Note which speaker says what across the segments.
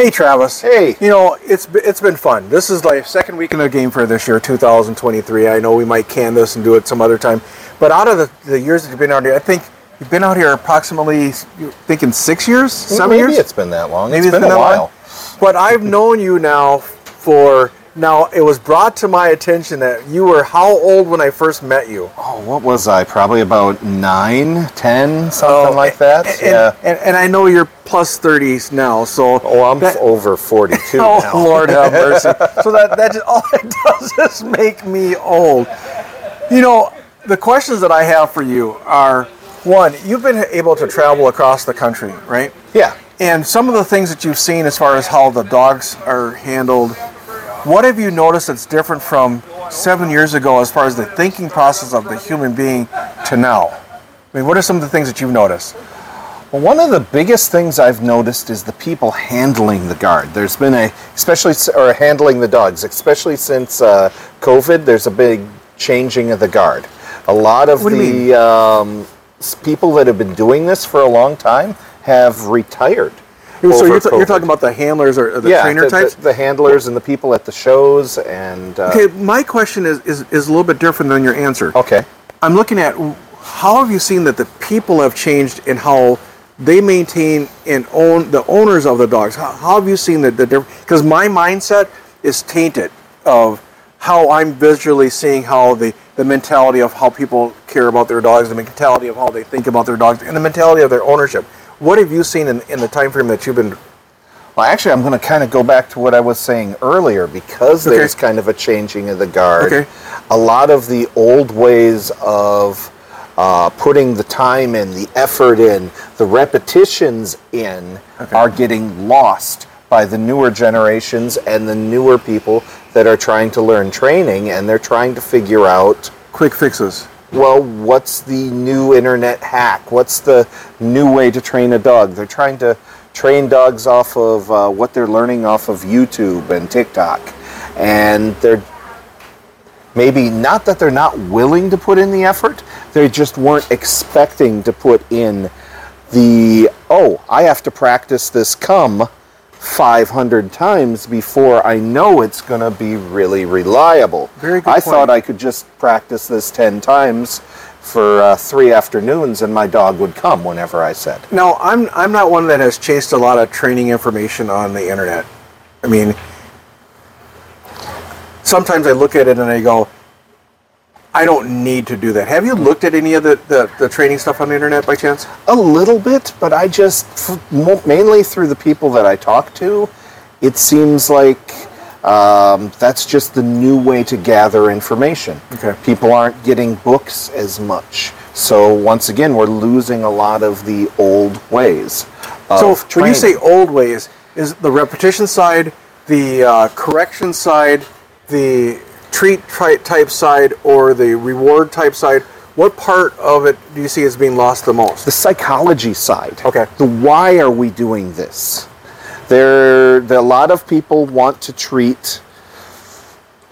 Speaker 1: Hey Travis.
Speaker 2: Hey.
Speaker 1: You know, it's it's been fun. This is like second week in the game for this year, 2023. I know we might can this and do it some other time, but out of the, the years that you've been out here, I think you've been out here approximately thinking six years, seven
Speaker 2: Maybe
Speaker 1: years.
Speaker 2: Maybe it's been that long.
Speaker 1: Maybe
Speaker 2: it's been, a
Speaker 1: that long.
Speaker 2: while.
Speaker 1: But I've known you now for now. It was brought to my attention that you were how old when I first met you?
Speaker 2: Oh, what was I? Probably about nine, ten, something oh, like that.
Speaker 1: Oh, And,
Speaker 2: yeah.
Speaker 1: and, and I know you're plus 30s now, so
Speaker 2: Oh, I'm
Speaker 1: that-
Speaker 2: over 42
Speaker 1: Oh
Speaker 2: now.
Speaker 1: Lord have mercy! So that that just, all it does is make me old. You know, the questions that I have for you are: one, you've been able to travel across the country, right?
Speaker 2: Yeah.
Speaker 1: And some of the things that you've seen as far as how the dogs are handled, what have you noticed that's different from seven years ago as far as the thinking process of the human being to now? I mean, what are some of the things that you've noticed?
Speaker 2: Well, one of the biggest things I've noticed is the people handling the guard. There's been a, especially, or handling the dogs, especially since uh, COVID, there's a big changing of the guard. A lot of
Speaker 1: What
Speaker 2: the um, people that have been doing this for a long time have retired.
Speaker 1: So you're, t- you're talking about the handlers or the
Speaker 2: yeah,
Speaker 1: trainer
Speaker 2: the,
Speaker 1: types?
Speaker 2: The, the handlers and the people at the shows and. Uh,
Speaker 1: Okay, my question is, is, is a little bit different than your answer.
Speaker 2: okay.
Speaker 1: I'm looking at how have you seen that the people have changed in how they maintain and own the owners of the dogs? How, how have you seen the, the difference? Because my mindset is tainted of how I'm visually seeing how the, the mentality of how people care about their dogs, the mentality of how they think about their dogs, and the mentality of their ownership. What have you seen in, in the time frame that you've been
Speaker 2: Well, actually, I'm going to kind of go back to what I was saying earlier because
Speaker 1: Okay.
Speaker 2: there's kind of a changing of the guard.
Speaker 1: Okay.
Speaker 2: A lot of the old ways of uh, putting the time in, the effort in, the repetitions in are getting lost by the newer generations and the newer people that are trying to learn training and they're trying to figure out
Speaker 1: quick fixes?
Speaker 2: Well, what's the new internet hack? What's the new way to train a dog? They're trying to train dogs off of uh, what they're learning off of YouTube and TikTok. And they're maybe not that they're not willing to put in the effort, they just weren't expecting to put in the, oh, I have to practice this come 500 times before I know it's going to be really reliable.
Speaker 1: Very good
Speaker 2: I
Speaker 1: point.
Speaker 2: thought I could just practice this 10 times for uh, three afternoons and my dog would come whenever I said.
Speaker 1: Now, I'm I'm not one that has chased a lot of training information on the internet. I mean, sometimes I look at it and I go, I don't need to do that. Have you looked at any of the, the, the training stuff on the internet by chance?
Speaker 2: A little bit, but I just, f- mainly through the people that I talk to, it seems like um, that's just the new way to gather information.
Speaker 1: Okay.
Speaker 2: People aren't getting books as much. So once again, we're losing a lot of the old ways.
Speaker 1: So
Speaker 2: Of
Speaker 1: when you say old ways, is the repetition side, the uh, correction side, the treat type side, or the reward type side? What part of it do you see as being lost the most?
Speaker 2: the psychology side.
Speaker 1: Okay.
Speaker 2: The why are we doing this? There, there, a lot of people want to treat,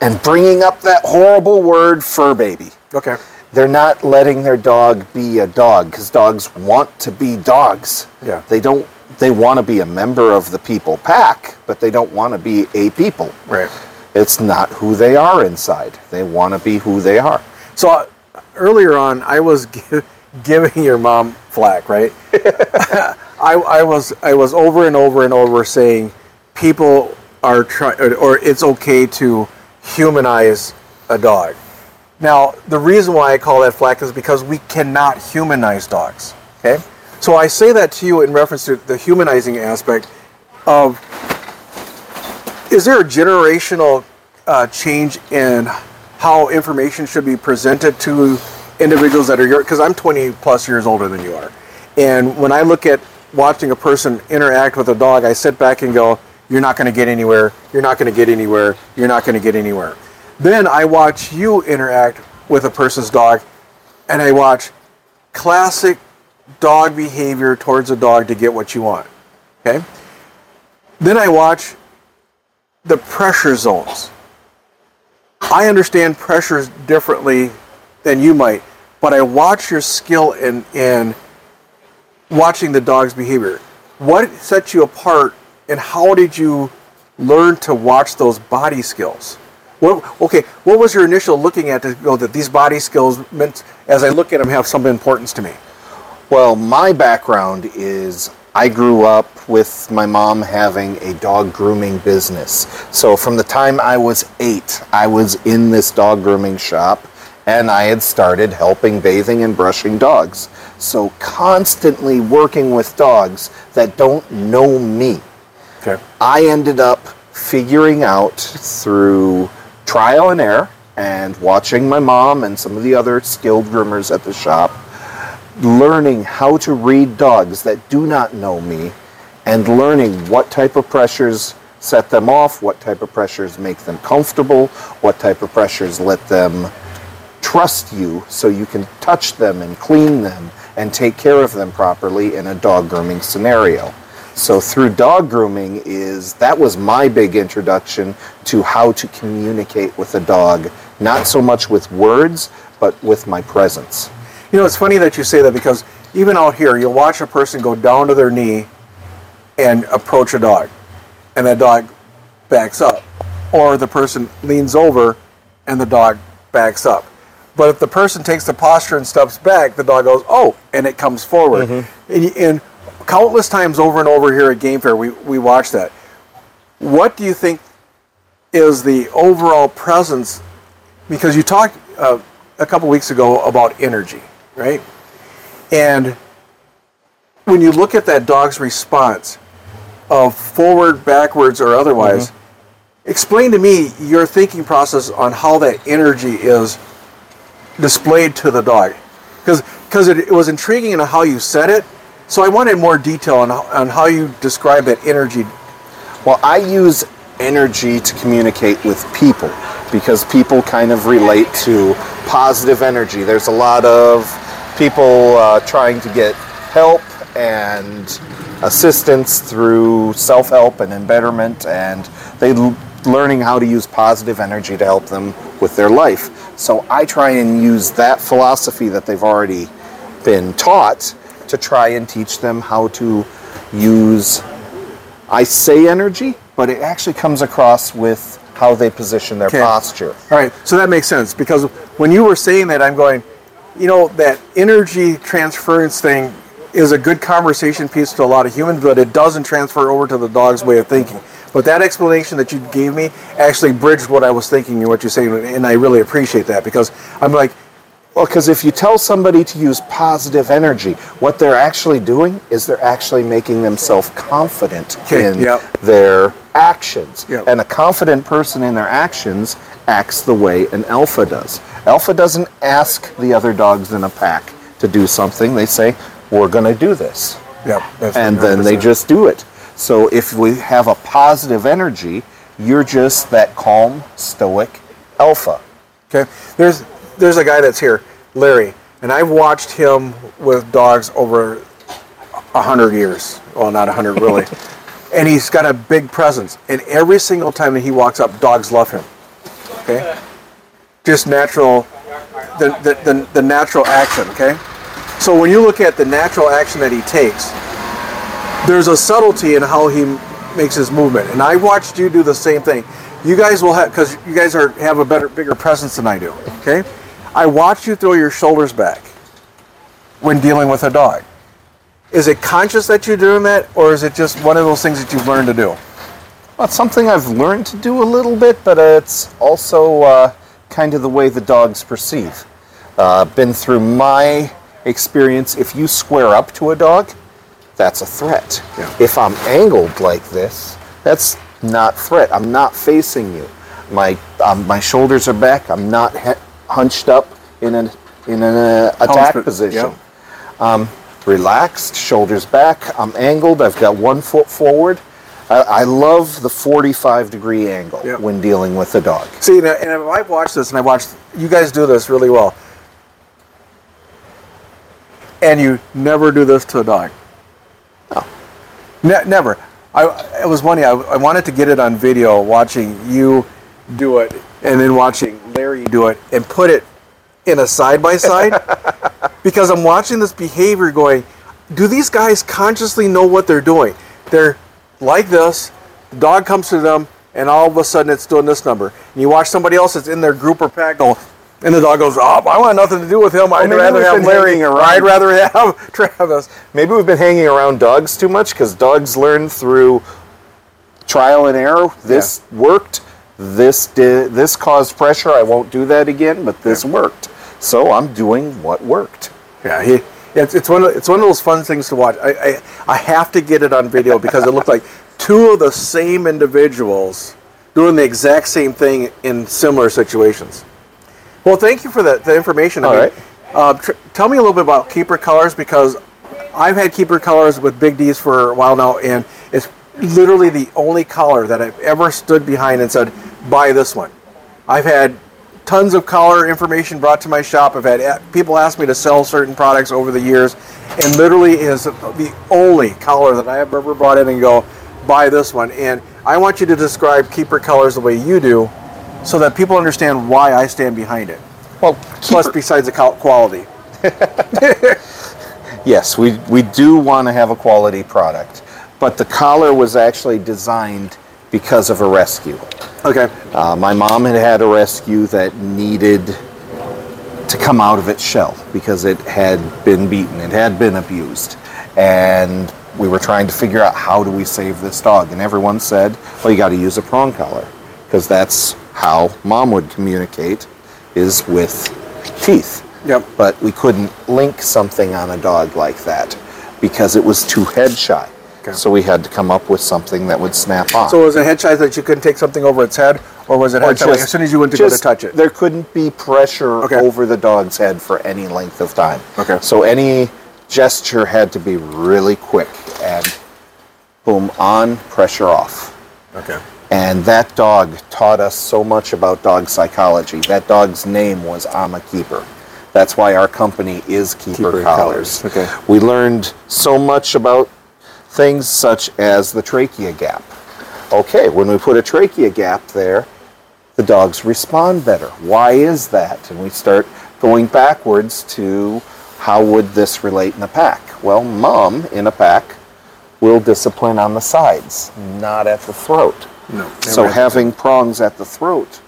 Speaker 2: and bringing up that horrible word, fur baby.
Speaker 1: Okay.
Speaker 2: They're not letting their dog be a dog because dogs want to be dogs.
Speaker 1: Yeah.
Speaker 2: They don't. They want to be a member of the people pack, but they don't want to be a people.
Speaker 1: Right.
Speaker 2: It's not who they are inside. They want to be who they are.
Speaker 1: So uh, earlier on, I was gi- giving your mom flack, right? I, I was I was over and over and over saying people are trying, or, or it's okay to humanize a dog. Now, the reason why I call that flack is because we cannot humanize dogs. Okay, so I say that to you in reference to the humanizing aspect of is there a generational uh, change in how information should be presented to individuals that are your because i'm 20 plus years older than you are. And when i look at watching a person interact with a dog i sit back and go you're not going to get anywhere. You're not going to get anywhere. You're not going to get anywhere. Then i watch you interact with a person's dog and i watch classic dog behavior towards a dog to get what you want okay? Then i watch the pressure zones. I understand pressures differently than you might, but I watch your skill in in watching the dog's behavior. What sets you apart and how did you learn to watch those body skills? What, okay, what was your initial looking at to go that these body skills meant, as I look at them, have some importance to me?
Speaker 2: Well, my background is I grew up with my mom having a dog grooming business. So from the time I was eight, I was in this dog grooming shop and I had started helping bathing and brushing dogs. So constantly working with dogs that don't know me.
Speaker 1: Okay.
Speaker 2: I ended up figuring out through trial and error and watching my mom and some of the other skilled groomers at the shop learning how to read dogs that do not know me and learning what type of pressures set them off, what type of pressures make them comfortable, what type of pressures let them trust you so you can touch them and clean them and take care of them properly in a dog grooming scenario. So through dog grooming is that was my big introduction to how to communicate with a dog, not so much with words, but with my presence.
Speaker 1: You know, it's funny that you say that because even out here, you'll watch a person go down to their knee and approach a dog, and that dog backs up, or the person leans over and the dog backs up. But if the person takes the posture and steps back, the dog goes, oh, and it comes forward. And, and countless times over and over here at Game Fair, we, we watch that. What do you think is the overall presence? Because you talked uh, a couple weeks ago about energy, right? And when you look at that dog's response of forward, backwards, or otherwise, mm-hmm. explain to me your thinking process on how that energy is displayed to the dog. Because it, it was intriguing in how you said it, so I wanted more detail on, on how you describe that energy.
Speaker 2: Well, I use energy to communicate with people because people kind of relate to positive energy. There's a lot of people uh, trying to get help and assistance through self-help and embetterment and they l- learning how to use positive energy to help them with their life. So I try and use that philosophy that they've already been taught to try and teach them how to use I say energy, but it actually comes across with how they position their
Speaker 1: Okay.
Speaker 2: posture.
Speaker 1: All right, so that makes sense because when you were saying that, I'm going, you know, that energy transference thing is a good conversation piece to a lot of humans, but it doesn't transfer over to the dog's way of thinking. But that explanation that you gave me actually bridged what I was thinking and what you're saying, and I really appreciate that because I'm like,
Speaker 2: Well, because if you tell somebody to use positive energy, what they're actually doing is they're actually making themselves confident
Speaker 1: Okay,
Speaker 2: in
Speaker 1: yep.
Speaker 2: their actions.
Speaker 1: Yep.
Speaker 2: And a confident person in their actions acts the way an alpha does. Alpha doesn't ask the other dogs in a pack to do something. They say, "We're going to do this."
Speaker 1: that's
Speaker 2: and then they just do it. So if we have a positive energy, you're just that calm, stoic alpha.
Speaker 1: Okay, there's there's a guy that's here, Larry, and I've watched him with dogs over a hundred years. Well, not a hundred really, and he's got a big presence. And every single time that he walks up, dogs love him. Okay, just natural, the the, the, the natural action. Okay, so when you look at the natural action that he takes, there's a subtlety in how he makes his movement. And I watched you do the same thing. You guys will have because you guys are have a better, bigger presence than I do. Okay, I watched you throw your shoulders back when dealing with a dog. Is it conscious that you're doing that, or is it just one of those things that you've learned to do?
Speaker 2: Well, it's something I've learned to do a little bit, but it's also uh, kind of the way the dogs perceive. Uh, been through my experience, if you square up to a dog, that's a threat.
Speaker 1: Yeah.
Speaker 2: If I'm angled like this, that's not threat. I'm not facing you. My um, my shoulders are back. I'm not he- hunched up in an in an uh, attack
Speaker 1: po-
Speaker 2: position.
Speaker 1: yeah.
Speaker 2: Um, Relaxed, shoulders back. I'm angled. I've got one foot forward. I, I love the 45 degree angle
Speaker 1: Yep.
Speaker 2: when dealing with a dog.
Speaker 1: See, and and I've watched this, and I watched you guys do this really well. And you never do this to a dog. Ne- never. I, it was funny. I, I wanted to get it on video, watching you do it, and then watching Larry do it, and put it in a side by side, because I'm watching this behavior going. Do these guys consciously know what they're doing? They're like this. The dog comes to them, and all of a sudden it's doing this number. And you watch somebody else that's in their group or pack go, and the dog goes, "Oh, I want nothing to do with him. I'd rather have Larry. Or. I'd rather have Travis."
Speaker 2: Maybe we've been hanging around dogs too much because dogs learn through trial and error. This worked. This did. This caused pressure. I won't do that again. But this worked. So I'm doing what worked.
Speaker 1: Yeah, he. It's, it's one of it's one of those fun things to watch. I, I I have to get it on video because it looked like two of the same individuals doing the exact same thing in similar situations. Well, thank you for that the information. I mean,
Speaker 2: right.
Speaker 1: uh, tr- tell me a little bit about Keeper Collars because I've had Keeper Collars with Big D's for a while now, and it's literally the only collar that I've ever stood behind and said, "Buy this one." I've had tons of collar information brought to my shop. I've had people ask me to sell certain products over the years, and literally is the only collar that I have ever brought in and go, buy this one. And I want you to describe Keeper Collars the way you do, so that people understand why I stand behind it.
Speaker 2: Well,
Speaker 1: Plus, besides the quality.
Speaker 2: yes, we we do want to have a quality product, but the collar was actually designed because of a rescue.
Speaker 1: Okay.
Speaker 2: Uh, my mom had had a rescue that needed to come out of its shell because it had been beaten, it had been abused, and we were trying to figure out how do we save this dog. And everyone said, "Well, you got to use a prong collar because that's how mom would communicate, is with teeth."
Speaker 1: Yep.
Speaker 2: But we couldn't link something on a dog like that because it was too head shy.
Speaker 1: Okay.
Speaker 2: So we had to come up with something that would snap on.
Speaker 1: So was it head shy that you couldn't take something over its head, or was it head shy like, as soon as you went to go to touch it?
Speaker 2: There couldn't be pressure
Speaker 1: Okay.
Speaker 2: over the dog's head for any length of time.
Speaker 1: Okay.
Speaker 2: So any gesture had to be really quick and boom on, pressure off.
Speaker 1: Okay.
Speaker 2: And that dog taught us so much about dog psychology. That dog's name was I'm a Keeper. That's why our company is Keeper,
Speaker 1: Keeper
Speaker 2: Collars.
Speaker 1: Collars, okay.
Speaker 2: We learned so much about things such as the trachea gap. Okay, when we put a trachea gap there, the dogs respond better. Why is that? And we start going backwards to how would this relate in a pack? Well, mom in a pack will discipline on the sides, not at the throat.
Speaker 1: No.
Speaker 2: So having prongs at the throat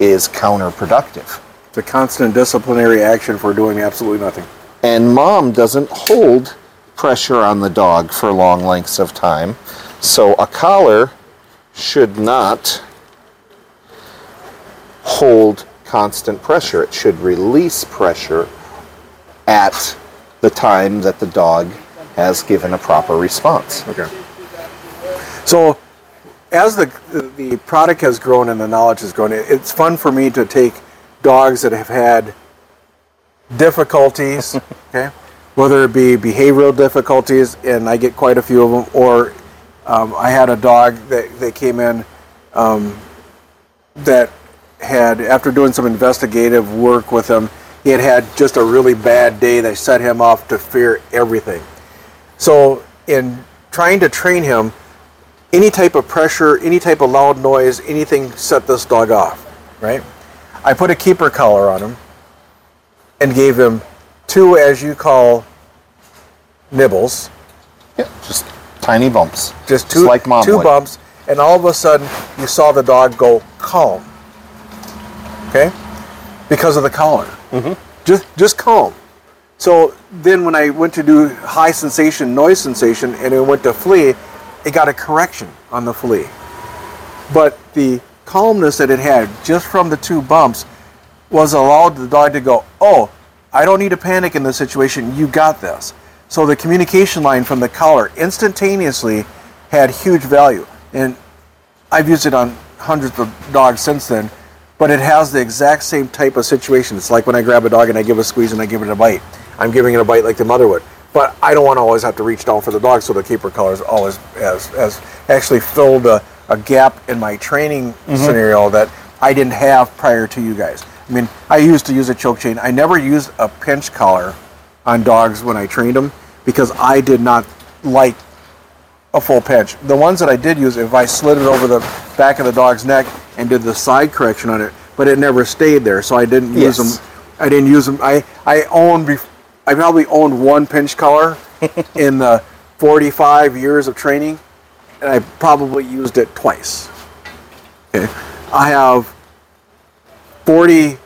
Speaker 2: is counterproductive.
Speaker 1: It's a constant disciplinary action for doing absolutely nothing.
Speaker 2: And mom doesn't hold pressure on the dog for long lengths of time. So a collar should not hold constant pressure. It should release pressure at the time that the dog has given a proper response.
Speaker 1: Okay. So, as the the product has grown and the knowledge has grown, it's fun for me to take dogs that have had difficulties, okay, whether it be behavioral difficulties, and I get quite a few of them, or um, I had a dog that, that came in um, that had, after doing some investigative work with him, he had had just a really bad day that set him off to fear everything. So, in trying to train him, any type of pressure, any type of loud noise, anything set this dog off, right? I put a keeper collar on him and gave him two, as you call, nibbles,
Speaker 2: Yeah, just tiny bumps.
Speaker 1: just two,
Speaker 2: like mom
Speaker 1: two
Speaker 2: would.
Speaker 1: bumps, and all of a sudden you saw the dog go calm. Okay, because of the collar. Mm-hmm. Just just calm. So then when I went to do high sensation, noise sensation, and it went to flee, it got a correction on the flee. But the calmness that it had just from the two bumps was allowed the dog to go, oh, I don't need to panic in this situation. You got this. So the communication line from the collar instantaneously had huge value. And I've used it on hundreds of dogs since then, but it has the exact same type of situation. It's like when I grab a dog and I give a squeeze and I give it a bite. I'm giving it a bite like the mother would. But I don't want to always have to reach down for the dog, so the keeper collar always has, has actually filled a, a gap in my training mm-hmm. scenario that I didn't have prior to you guys. I mean, I used to use a choke chain. I never used a pinch collar on dogs when I trained them because I did not like a full pinch. The ones that I did use, if I slid it over the back of the dog's neck and did the side correction on it, but it never stayed there, so I didn't use
Speaker 2: Yes.
Speaker 1: them. I didn't use them. I I owned. I probably owned one pinch collar in the 45 years of training, and I probably used it twice. Okay. I have 40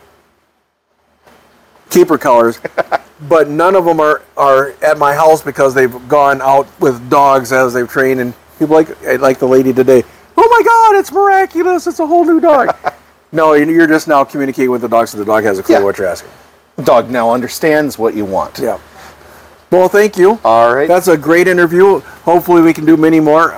Speaker 1: keeper collars, but none of them are, are at my house because they've gone out with dogs as they've trained. And people like like the lady today. Oh my God! It's miraculous! It's a whole new dog. no, you're just now communicating with the dog, so the dog has a clue
Speaker 2: Yeah.
Speaker 1: what you're asking.
Speaker 2: The dog now understands what you want.
Speaker 1: Yeah. Well, thank you.
Speaker 2: All right.
Speaker 1: That's a great interview. Hopefully, we can do many more.